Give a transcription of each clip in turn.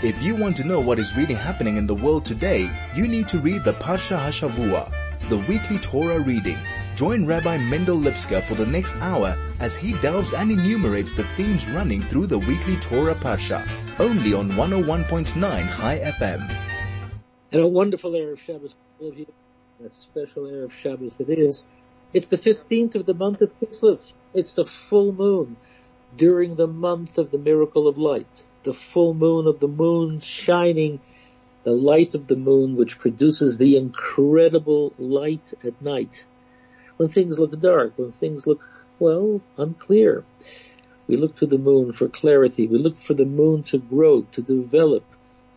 If you want to know what is really happening in the world today, you need to read the Parsha Hashavua, the weekly Torah reading. Join Rabbi Mendel Lipskar for the next hour as he delves and enumerates the themes running through the weekly Torah Parsha, only on 101.9 Chai FM. And a wonderful Shabbos, all of you. A special air of Shabbos it is. It's the 15th of the month of Kislev. It's the full moon during the month of the miracle of light the full moon of the moon shining, the light of the moon which produces the incredible light at night. When things look dark, when things look, well, unclear. We look to the moon for clarity. We look for the moon to grow, to develop,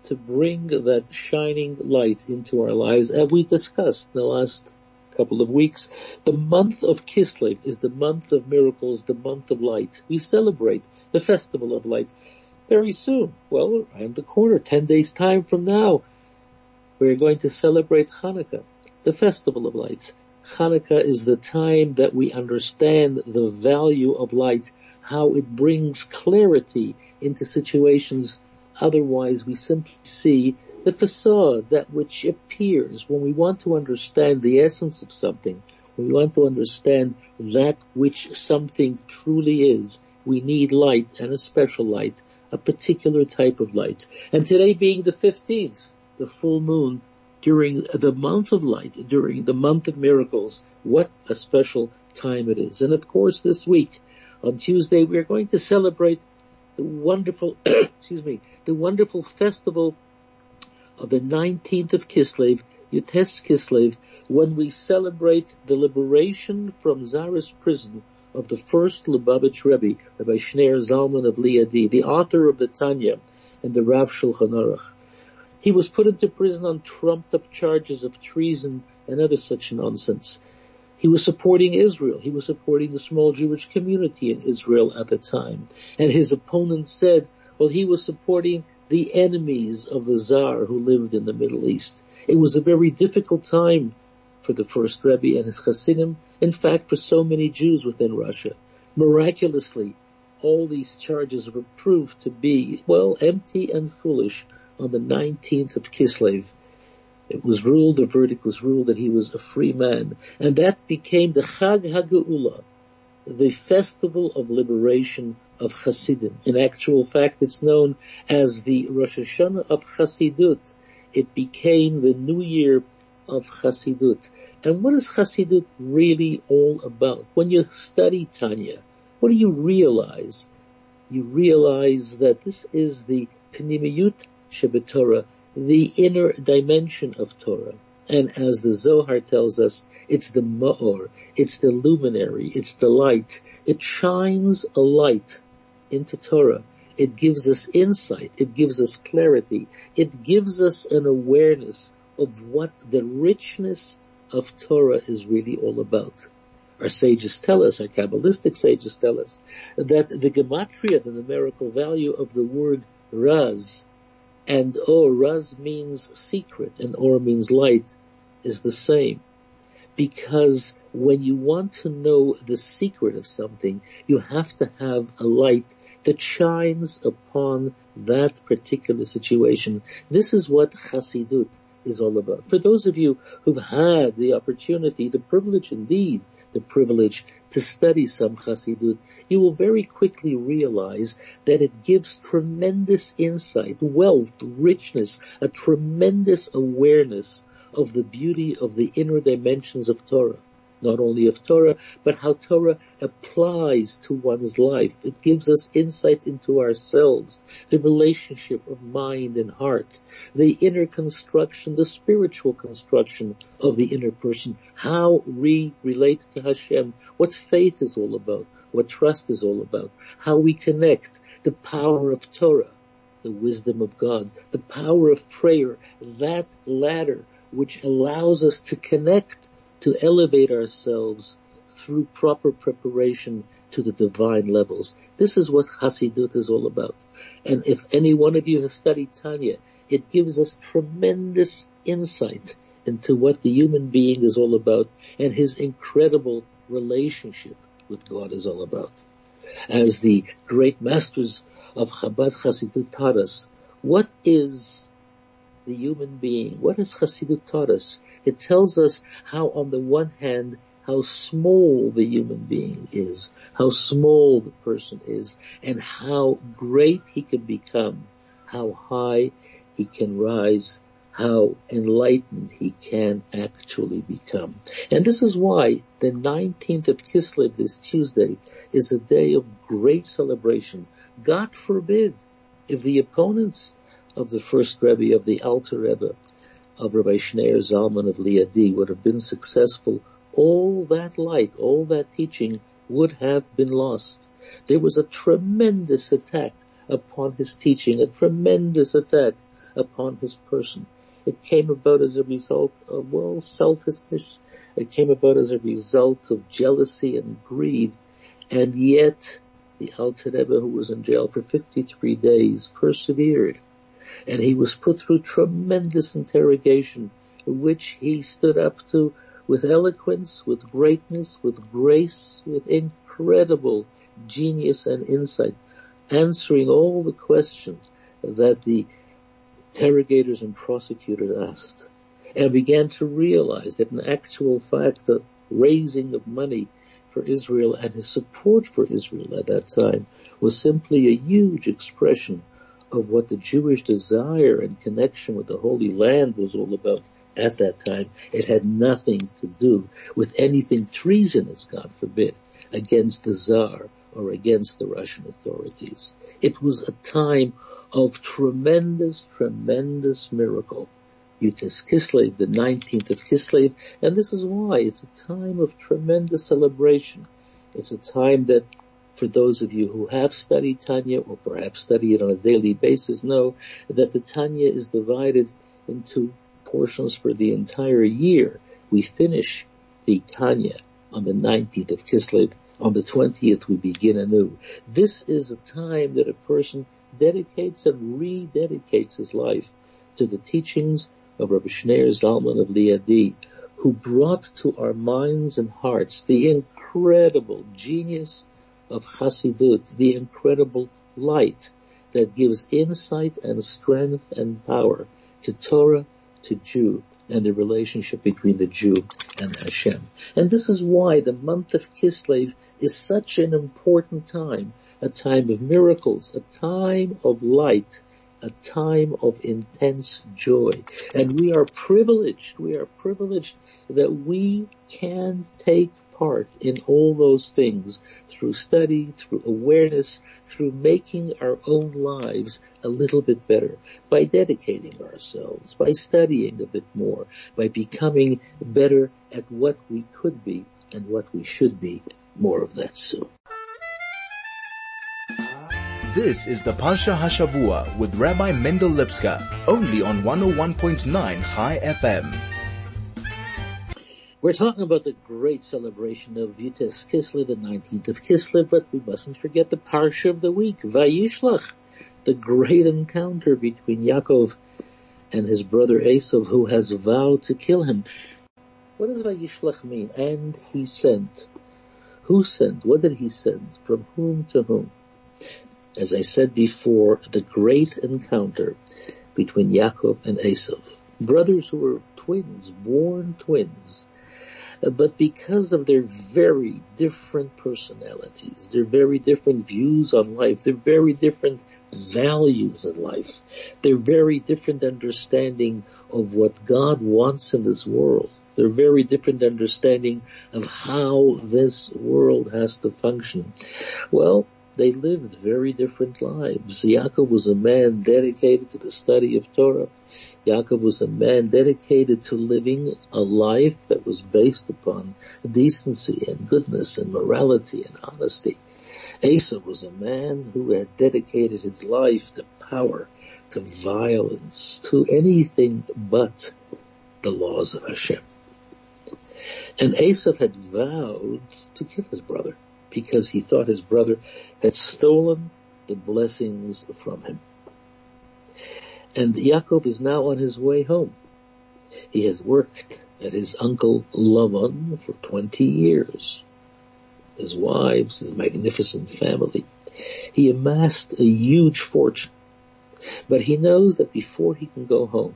to bring that shining light into our lives. As we discussed in the last couple of weeks, the month of Kislev is the month of miracles, the month of light. We celebrate the festival of light very soon. Well, around the corner, 10 days time from now, we're going to celebrate Hanukkah, the festival of lights. Hanukkah is the time that we understand the value of light, how it brings clarity into situations. Otherwise, we simply see the facade, that which appears when we want to understand the essence of something, when we want to understand that which something truly is, we need light and a special light a particular type of light. And today being the 15th, the full moon, during the month of light, during the month of miracles, what a special time it is. And of course this week, on Tuesday, we are going to celebrate the wonderful, excuse me, the wonderful festival of the 19th of Kislev, Yud-Tes Kislev, when we celebrate the liberation from Tsarist prison of the first Lubavitch Rebbe, Rabbi Schneur Zalman of Liadi, the author of the Tanya and the Rav Shulchan Aruch. He was put into prison on trumped up charges of treason and other such nonsense. He was supporting Israel. He was supporting the small Jewish community in Israel at the time. And his opponent said, well, he was supporting the enemies of the Tsar who lived in the Middle East. It was a very difficult time for the first Rebbe and his Hasidim, in fact for so many Jews within Russia. Miraculously, all these charges were proved to be, well, empty and foolish on the 19th of Kislev. It was ruled, the verdict was ruled that he was a free man, and that became the Chag HaGeula, the festival of liberation of Hasidim. In actual fact, it's known as the Rosh Hashanah of Hasidut. It became the new year of Chassidut. And what is Chassidut really all about? When you study Tanya, what do you realize? You realize that this is the Pnimiyut Shebetorah, the inner dimension of Torah. And as the Zohar tells us, it's the Ma'or, it's the luminary, it's the light. It shines a light into Torah. It gives us insight. It gives us clarity. It gives us an awareness of what the richness of Torah is really all about. Our sages tell us, our Kabbalistic sages tell us, that the gematria, the numerical value of the word Raz, and Or, Raz means secret and Or means light, is the same. Because when you want to know the secret of something, you have to have a light that shines upon that particular situation. This is what Chassidut is all about. For those of you who've had the opportunity, the privilege indeed, the privilege to study some Chassidut, you will very quickly realize that it gives tremendous insight, wealth, richness, a tremendous awareness of the beauty of the inner dimensions of Torah not only of Torah, but how Torah applies to one's life. It gives us insight into ourselves, the relationship of mind and heart, the inner construction, the spiritual construction of the inner person, how we relate to Hashem, what faith is all about, what trust is all about, how we connect, the power of Torah, the wisdom of God, the power of prayer, that ladder which allows us to connect to elevate ourselves through proper preparation to the divine levels. This is what Hasidut is all about. And if any one of you has studied Tanya, it gives us tremendous insight into what the human being is all about and his incredible relationship with God is all about. As the great masters of Chabad Hasidut taught us, What is the human being? What has Chassidut taught us? It tells us how on the one hand, how small the human being is, how small the person is, and how great he can become, how high he can rise, how enlightened he can actually become. And this is why the 19th of Kislev, this Tuesday, is a day of great celebration. God forbid if the opponents of the first Rebbe, of the Alter Rebbe, of Rabbi Schneur Zalman of Liadi would have been successful, all that light, all that teaching would have been lost. There was a tremendous attack upon his teaching, a tremendous attack upon his person. It came about as a result of, well, selfishness. It came about as a result of jealousy and greed. And yet, the Alter Rebbe, who was in jail for 53 days, persevered. And he was put through tremendous interrogation, which he stood up to with eloquence, with greatness, with grace, with incredible genius and insight, answering all the questions that the interrogators and prosecutors asked and began to realize that in actual fact the raising of money for Israel and his support for Israel at that time was simply a huge expression of what the Jewish desire and connection with the Holy Land was all about at that time. It had nothing to do with anything treasonous, God forbid, against the Tsar or against the Russian authorities. It was a time of tremendous, tremendous miracle. Yud-Tes Kislev, the 19th of Kislev, and this is why it's a time of tremendous celebration. It's a time that for those of you who have studied Tanya or perhaps study it on a daily basis know that the Tanya is divided into portions for the entire year. We finish the Tanya on the 19th of Kislev. On the 20th we begin anew. This is a time that a person dedicates and rededicates his life to the teachings of Rabbi Schneur Zalman of Liadi, who brought to our minds and hearts the incredible genius of Chassidut, the incredible light that gives insight and strength and power to Torah, to Jew, and the relationship between the Jew and Hashem. And this is why the month of Kislev is such an important time a time of miracles, a time of light, a time of intense joy. And we are privileged, we are privileged that we can take part in all those things through study, through awareness, through making our own lives a little bit better, by dedicating ourselves, by studying a bit more, by becoming better at what we could be and what we should be. More of that soon. This is the Parsha Hashavua with Rabbi Mendel Lipskar, only on 101.9 Chai FM. We're talking about the great celebration of Yud-Tes Kislev, the 19th of Kislev, but we mustn't forget the Parsha of the week, Vayishlach, the great encounter between Yaakov and his brother Esav, who has vowed to kill him. What does Vayishlach mean? And he sent. Who sent? What did he send? From whom to whom? as I said before, the great encounter between Yaakov and Esav. Brothers who were twins, born twins, but because of their very different personalities, their very different views on life, their very different values in life, their very different understanding of what God wants in this world, their very different understanding of how this world has to function. Well, they lived very different lives. Yaakov was a man dedicated to the study of Torah. Yaakov was a man dedicated to living a life that was based upon decency and goodness and morality and honesty. Esav was a man who had dedicated his life to power, to violence, to anything but the laws of Hashem. And Esav had vowed to kill his brother because he thought his brother had stolen the blessings from him. And Yaakov is now on his way home. He has worked at his uncle Lavan for 20 years. His wives, his magnificent family. He amassed a huge fortune. But he knows that before he can go home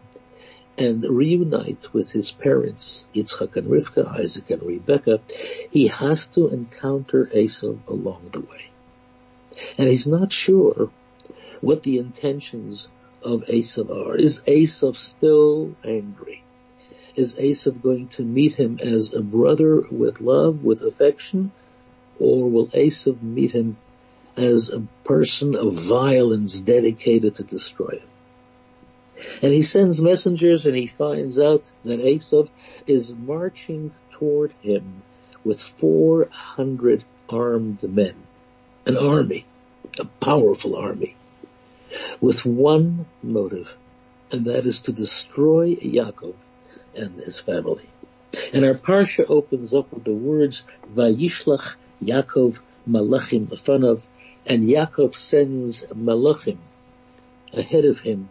and reunite with his parents, Yitzchak and Rivka, Isaac and Rebecca, he has to encounter Esau along the way. And he's not sure what the intentions of Esau are. Is Esau still angry? Is Esau going to meet him as a brother with love, with affection? Or will Esau meet him as a person of violence dedicated to destroy him? And he sends messengers and he finds out that Esau is marching toward him with 400 armed men. An army. A powerful army. With one motive. And that is to destroy Yaakov and his family. And our parsha opens up with the words, Vayishlach Yaakov Malachim Lefanav, and Yaakov sends Malachim ahead of him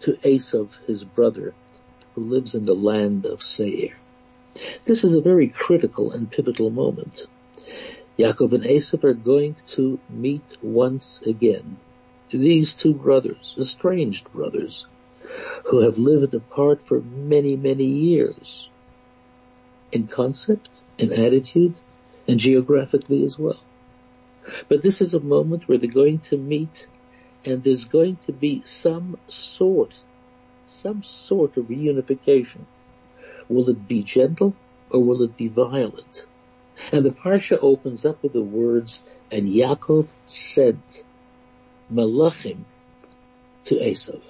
to Esav, his brother, who lives in the land of Seir. This is a very critical and pivotal moment. Yaakov and Esav are going to meet once again. These two brothers, estranged brothers, who have lived apart for many, many years in concept, in attitude, and geographically as well. But this is a moment where they're going to meet and there's going to be some sort, some sort of reunification. Will it be gentle or will it be violent? And the Parsha opens up with the words, and Yaakov sent Malachim to Esav.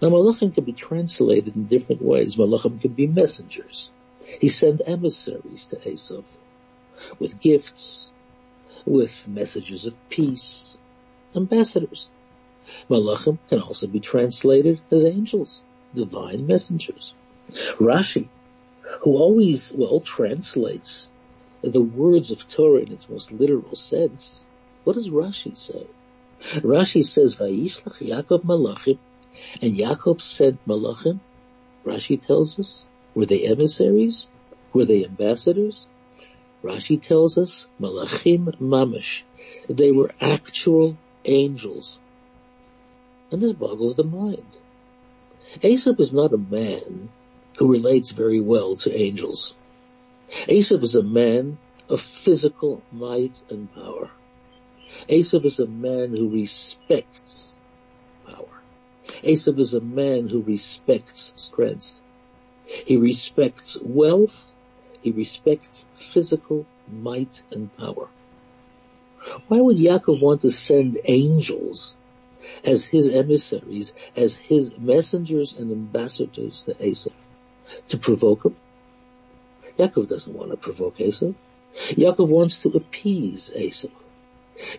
Now Malachim can be translated in different ways. Malachim can be messengers. He sent emissaries to Esav with gifts, with messages of peace, ambassadors. Malachim can also be translated as angels, divine messengers. Rashi, who always, well, translates the words of Torah in its most literal sense, what does Rashi say? Rashi says, Vayishlach Yaakov Malachim, and Yaakov sent Malachim. Rashi tells us, were they emissaries? Were they ambassadors? Rashi tells us, Malachim Mamish. They were actual angels. And this boggles the mind. Esav is not a man who relates very well to angels. Esav is a man of physical might and power. Esav is a man who respects power. Esav is a man who respects strength. He respects wealth. He respects physical might and power. Why would Yaakov want to send angels as his emissaries, as his messengers and ambassadors to Esav? To provoke him? Yaakov doesn't want to provoke Esav. Yaakov wants to appease Esav.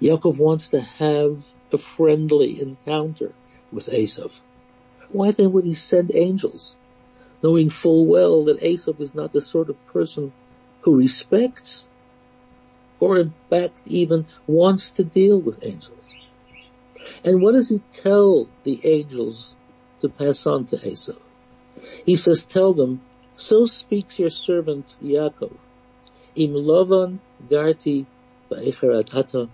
Yaakov wants to have a friendly encounter with Esav. Why then would he send angels, knowing full well that Esav is not the sort of person who respects or in fact even wants to deal with angels. And what does he tell the angels to pass on to Esau? He says, tell them, so speaks your servant Yaakov. Im Lavan garti ba'echarat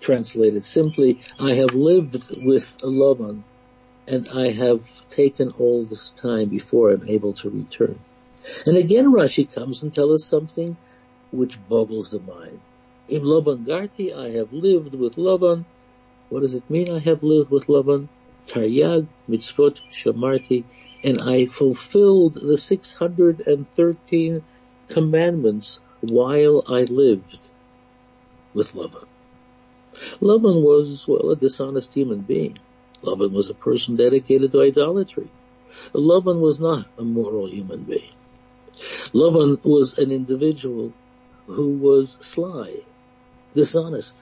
Translated simply, I have lived with Lavan and I have taken all this time before I'm able to return. And again Rashi comes and tells us something which boggles the mind. Im Laban Garti, I have lived with Laban. What does it mean I have lived with Laban? Taryag mitzvot shamarti, and I fulfilled the 613 commandments while I lived with Laban. Laban was, well, a dishonest human being. Laban was a person dedicated to idolatry. Laban was not a moral human being. Laban was an individual who was sly dishonest.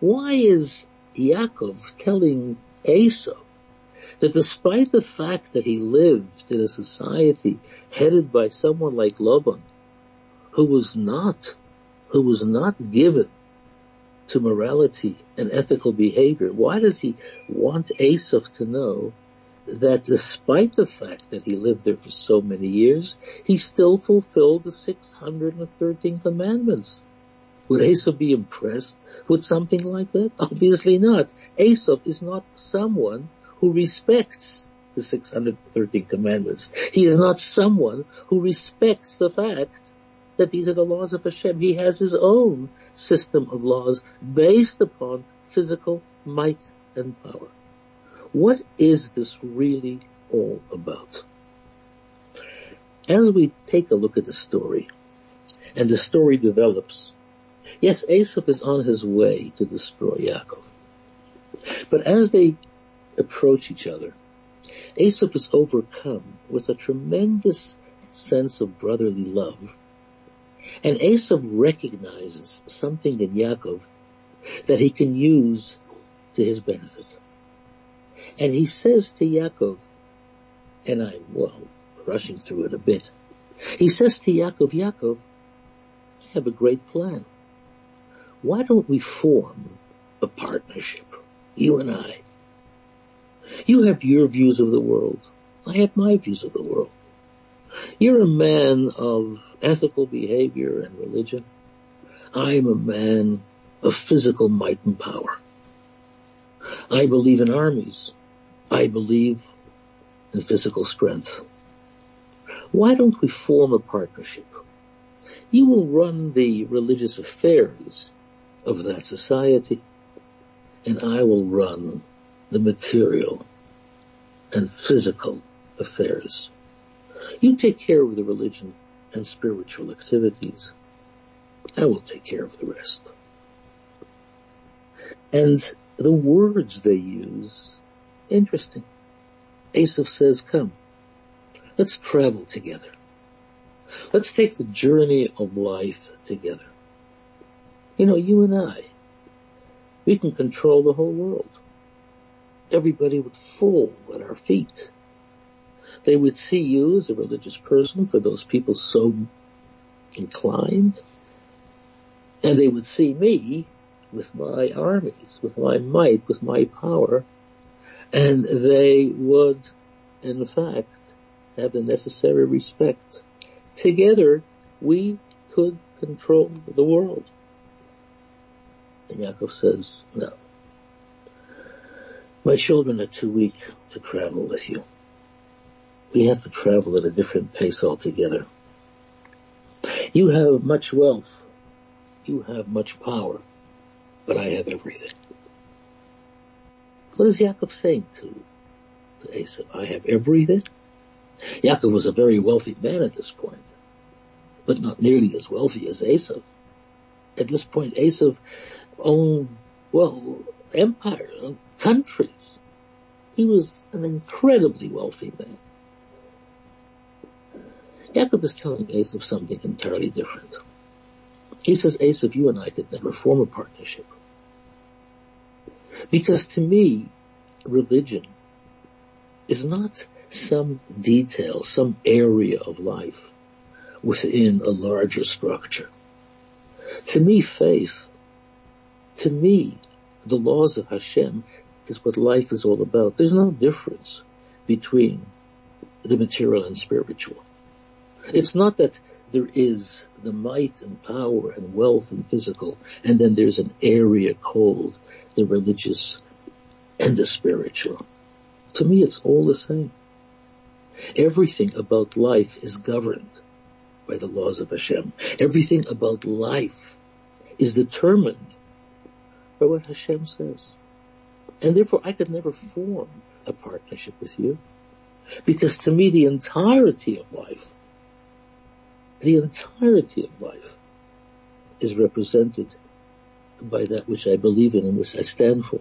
Why is Yaakov telling Esau that despite the fact that he lived in a society headed by someone like Laban, who was not, who was not given to morality and ethical behavior, why does he want Esau to know that despite the fact that he lived there for so many years, he still fulfilled the 613 commandments? Would Esav be impressed with something like that? Obviously not. Esav is not someone who respects the 613 commandments. He is not someone who respects the fact that these are the laws of Hashem. He has his own system of laws based upon physical might and power. What is this really all about? As we take a look at the story, and the story develops, yes, Esav is on his way to destroy Yaakov. But as they approach each other, Esav is overcome with a tremendous sense of brotherly love. And Esav recognizes something in Yaakov that he can use to his benefit. And he says to Yaakov, and I'm, well, rushing through it a bit. He says to Yaakov, Yaakov, I have a great plan. Why don't we form a partnership, you and I? You have your views of the world. I have my views of the world. You're a man of ethical behavior and religion. I am a man of physical might and power. I believe in armies. I believe in physical strength. Why don't we form a partnership? You will run the religious affairs of that society and I will run the material and physical affairs. You take care of the religion and spiritual activities. I will take care of the rest. And the words they use, interesting. Esav says, come, let's travel together. Let's take the journey of life together. You know, you and I, we can control the whole world. Everybody would fall at our feet. They would see you as a religious person for those people so inclined. And they would see me with my armies, with my might, with my power. And they would, in fact, have the necessary respect. Together, we could control the world. And Yaakov says, no. My children are too weak to travel with you. We have to travel at a different pace altogether. You have much wealth. You have much power, but I have everything. What is Yaakov saying to, to? I have everything? Yaakov was a very wealthy man at this point, but not nearly as wealthy as Esau. At this point, Esau owned, well, empire, countries. He was an incredibly wealthy man. Jacob is telling Esav something entirely different. He says, Esav, you and I could never form a partnership. Because to me, religion is not some detail, some area of life within a larger structure. To me, faith, to me, the laws of Hashem is what life is all about. There's no difference between the material and spiritual. It's not that there is the might and power and wealth and physical, and then there's an area called the religious and the spiritual. To me, it's all the same. Everything about life is governed by the laws of Hashem. Everything about life is determined by what Hashem says. And therefore I could never form a partnership with you. Because to me the entirety of life, the entirety of life is represented by that which I believe in and which I stand for.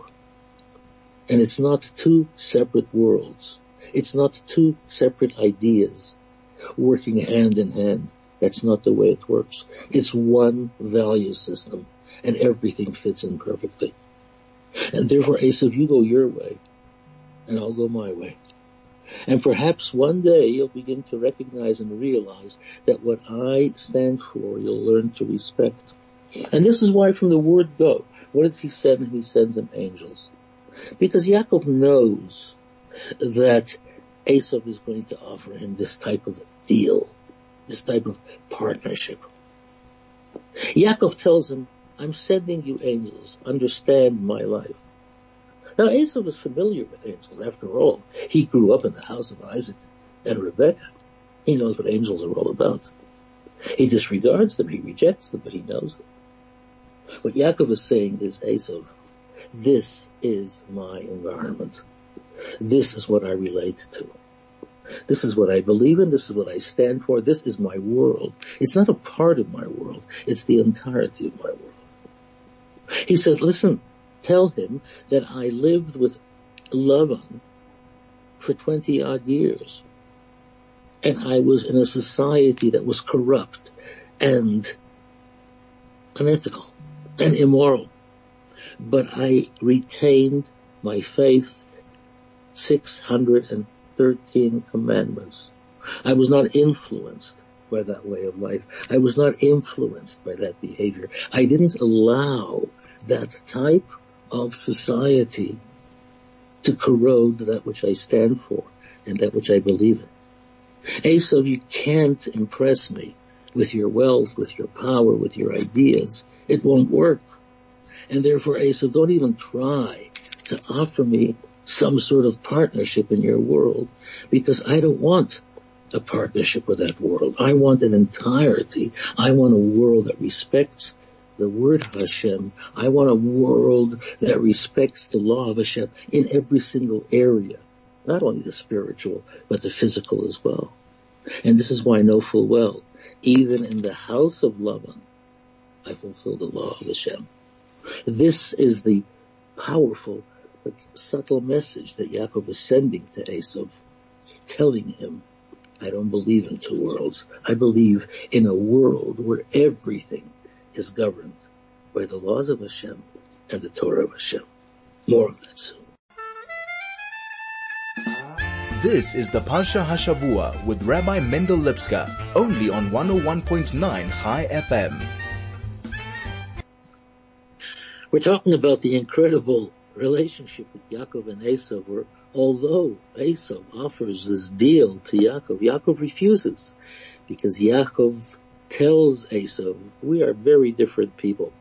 And it's not two separate worlds. It's not two separate ideas working hand in hand. That's not the way it works. It's one value system and everything fits in perfectly. And therefore, Esav, you go your way, and I'll go my way. And perhaps one day you'll begin to recognize and realize that what I stand for, you'll learn to respect. And this is why from the word go, what does he send? He sends him angels. Because Yaakov knows that Esav is going to offer him this type of deal, this type of partnership. Yaakov tells him, I'm sending you angels. Understand my life. Now Esau was familiar with angels. After all, he grew up in the house of Isaac and Rebekah. He knows what angels are all about. He disregards them, he rejects them, but he knows them. What Yaakov is saying is, Esau, this is my environment. This is what I relate to. This is what I believe in. This is what I stand for. This is my world. It's not a part of my world. It's the entirety of my world. He says, listen, tell him that I lived with Lavan for 20 odd years. And I was in a society that was corrupt and unethical and immoral. But I retained my faith 613 commandments. I was not influenced by that way of life. I was not influenced by that behavior. I didn't allow that type of society to corrode that which I stand for and that which I believe in. Esau, you can't impress me with your wealth, with your power, with your ideas. It won't work. And therefore, Esau, don't even try to offer me some sort of partnership in your world because I don't want a partnership with that world. I want an entirety. I want a world that respects the word Hashem. I want a world that respects the law of Hashem in every single area. Not only the spiritual, but the physical as well. And this is why I know full well, even in the house of Lavan, I fulfill the law of Hashem. This is the powerful but subtle message that Yaakov is sending to Esav, telling him, I don't believe in two worlds. I believe in a world where everything is governed by the laws of Hashem and the Torah of Hashem. More of that soon. This is the Parsha Hashavua with Rabbi Mendel Lipskar, only on 101.9 Chai FM. We're talking about the incredible relationship with Yaakov and Esav, where although Esav offers this deal to Yaakov, Yaakov refuses because Yaakov tells Esav, we are very different people.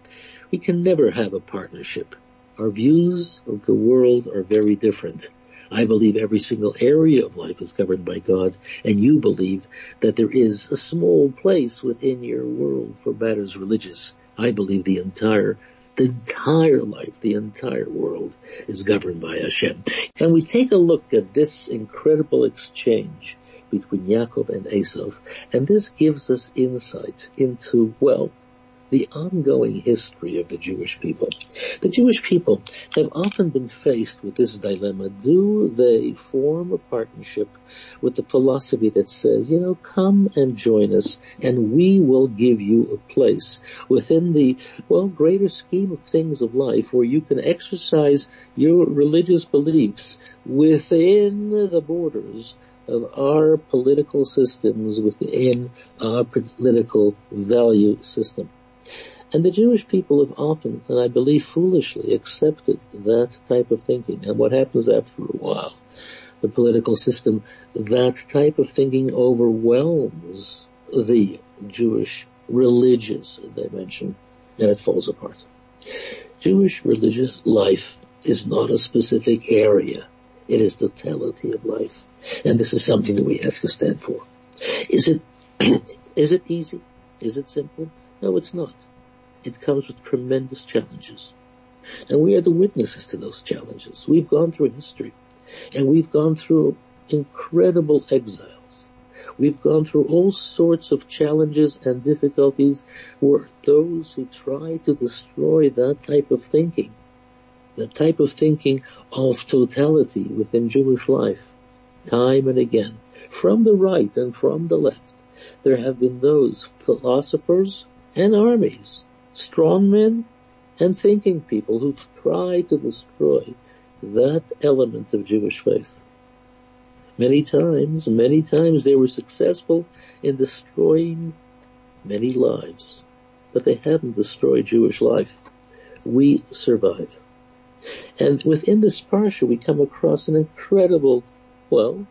We can never have a partnership. Our views of the world are very different. I believe every single area of life is governed by God, and you believe that there is a small place within your world for matters religious. I believe the entire the entire life, the entire world is governed by Hashem. And we take a look at this incredible exchange between Yaakov and Esav, and this gives us insight into, well, the ongoing history of the Jewish people. The Jewish people have often been faced with this dilemma. Do they form a partnership with the philosophy that says, you know, come and join us and we will give you a place within the, well, greater scheme of things of life where you can exercise your religious beliefs within the borders of our political systems within our political value system. And the Jewish people have often, and I believe foolishly, accepted that type of thinking. And what happens after a while? The political system, that type of thinking overwhelms the Jewish religious dimension and it falls apart. Jewish religious life is not a specific area. It is totality of life. And this is something that we have to stand for. Is it, is it easy? Is it simple? No, it's not. It comes with tremendous challenges. And we are the witnesses to those challenges. We've gone through history and we've gone through incredible exiles. We've gone through all sorts of challenges and difficulties where those who try to destroy that type of thinking, the type of thinking of totality within Jewish life, time and again, from the right and from the left, there have been those philosophers and armies, strong men and thinking people who've tried to destroy that element of Jewish faith. Many times, many times they were successful in destroying many lives, but they haven't destroyed Jewish life. We survive. And within this parsha we come across an incredible, well,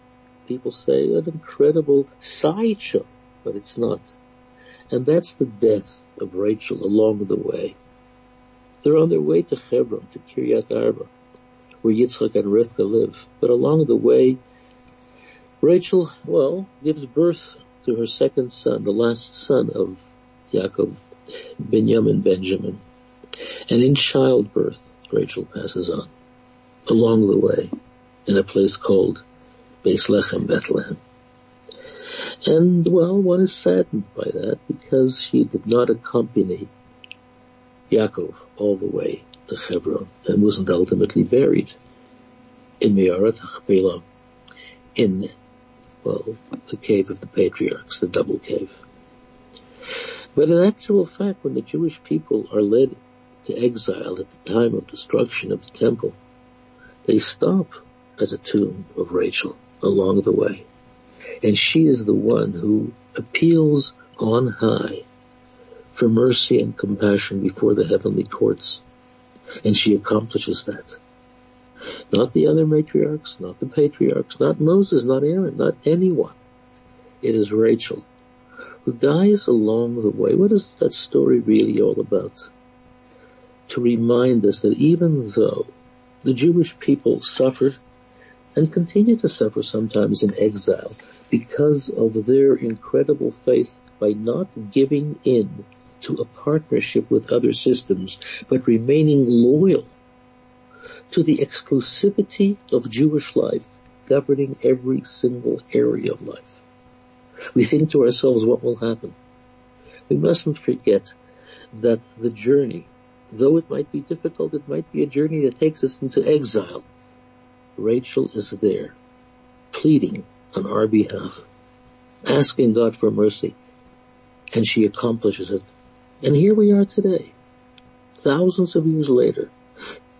people say an incredible sideshow, but it's not and that's the death of Rachel along the way. They're on their way to Hebron, to Kiryat Arba, where Yitzchak and Rivka live. But along the way, Rachel, well, gives birth to her second son, the last son of Yaakov, Benjamin Benjamin. And in childbirth, Rachel passes on along the way in a place called Lechem, Bethlehem. And well, one is saddened by that because she did not accompany Yaakov all the way to Hebron and wasn't ultimately buried in Me'arat HaChpelah, in, well, the cave of the patriarchs, the double cave. But in actual fact, when the Jewish people are led to exile at the time of destruction of the temple, they stop at the tomb of Rachel along the way. And she is the one who appeals on high for mercy and compassion before the heavenly courts. And she accomplishes that. Not the other matriarchs, not the patriarchs, not Moses, not Aaron, not anyone. It is Rachel who dies along the way. What is that story really all about? To remind us that even though the Jewish people suffered and continue to suffer sometimes in exile because of their incredible faith by not giving in to a partnership with other systems, but remaining loyal to the exclusivity of Jewish life governing every single area of life. We think to ourselves what will happen. We mustn't forget that the journey, though it might be difficult, it might be a journey that takes us into exile. Rachel is there, pleading on our behalf, asking God for mercy, and she accomplishes it. And here we are today, thousands of years later,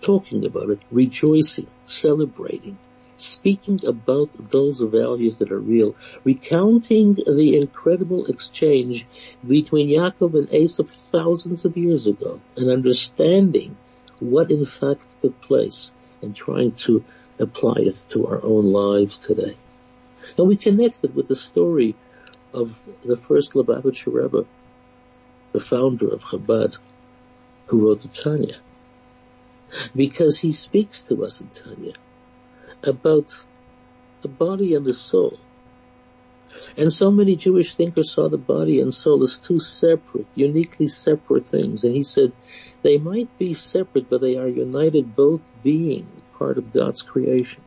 talking about it, rejoicing, celebrating, speaking about those values that are real, recounting the incredible exchange between Yaakov and Esau thousands of years ago, and understanding what in fact took place, and trying to apply it to our own lives today. And we connect it with the story of the first Lubavitcher Rebbe, the founder of Chabad, who wrote the Tanya. Because he speaks to us in Tanya about the body and the soul. And so many Jewish thinkers saw the body and soul as two separate, uniquely separate things. And he said, they might be separate, but they are united both being part of God's creation.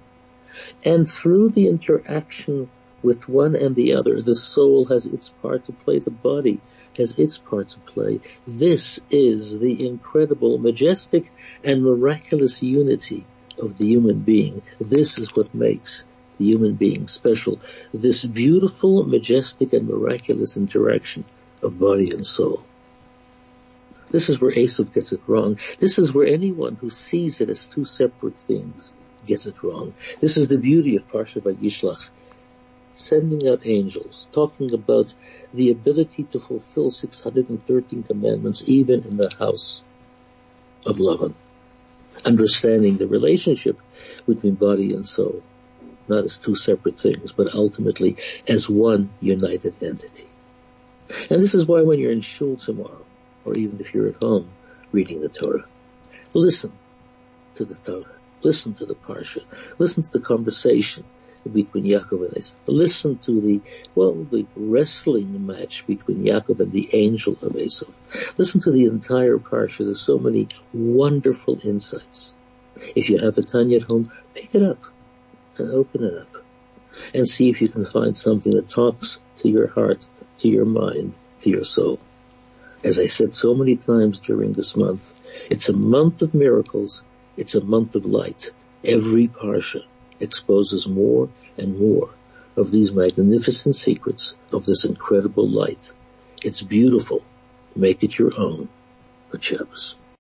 And through the interaction with one and the other, the soul has its part to play, the body has its part to play. This is the incredible, majestic, and miraculous unity of the human being. This is what makes the human being special. This beautiful, majestic, and miraculous interaction of body and soul. This is where Esau gets it wrong. This is where anyone who sees it as two separate things gets it wrong. This is the beauty of Parsha Vayishlach. Sending out angels, talking about the ability to fulfill 613 commandments even in the house of Lavan understanding the relationship between body and soul, not as two separate things, but ultimately as one united entity. And this is why when you're in shul tomorrow, or even if you're at home reading the Torah, listen to the Torah, listen to the Parsha, listen to the conversation between Yaakov and Esau. Listen to the, well, the wrestling match between Yaakov and the angel of Esau. Listen to the entire parsha. There's so many wonderful insights. If you have a Tanya at home, pick it up and open it up and see if you can find something that talks to your heart, to your mind, to your soul. As I said so many times during this month, it's a month of miracles. It's a month of light. Every parsha exposes more and more of these magnificent secrets of this incredible light. It's beautiful. Make it your own. For.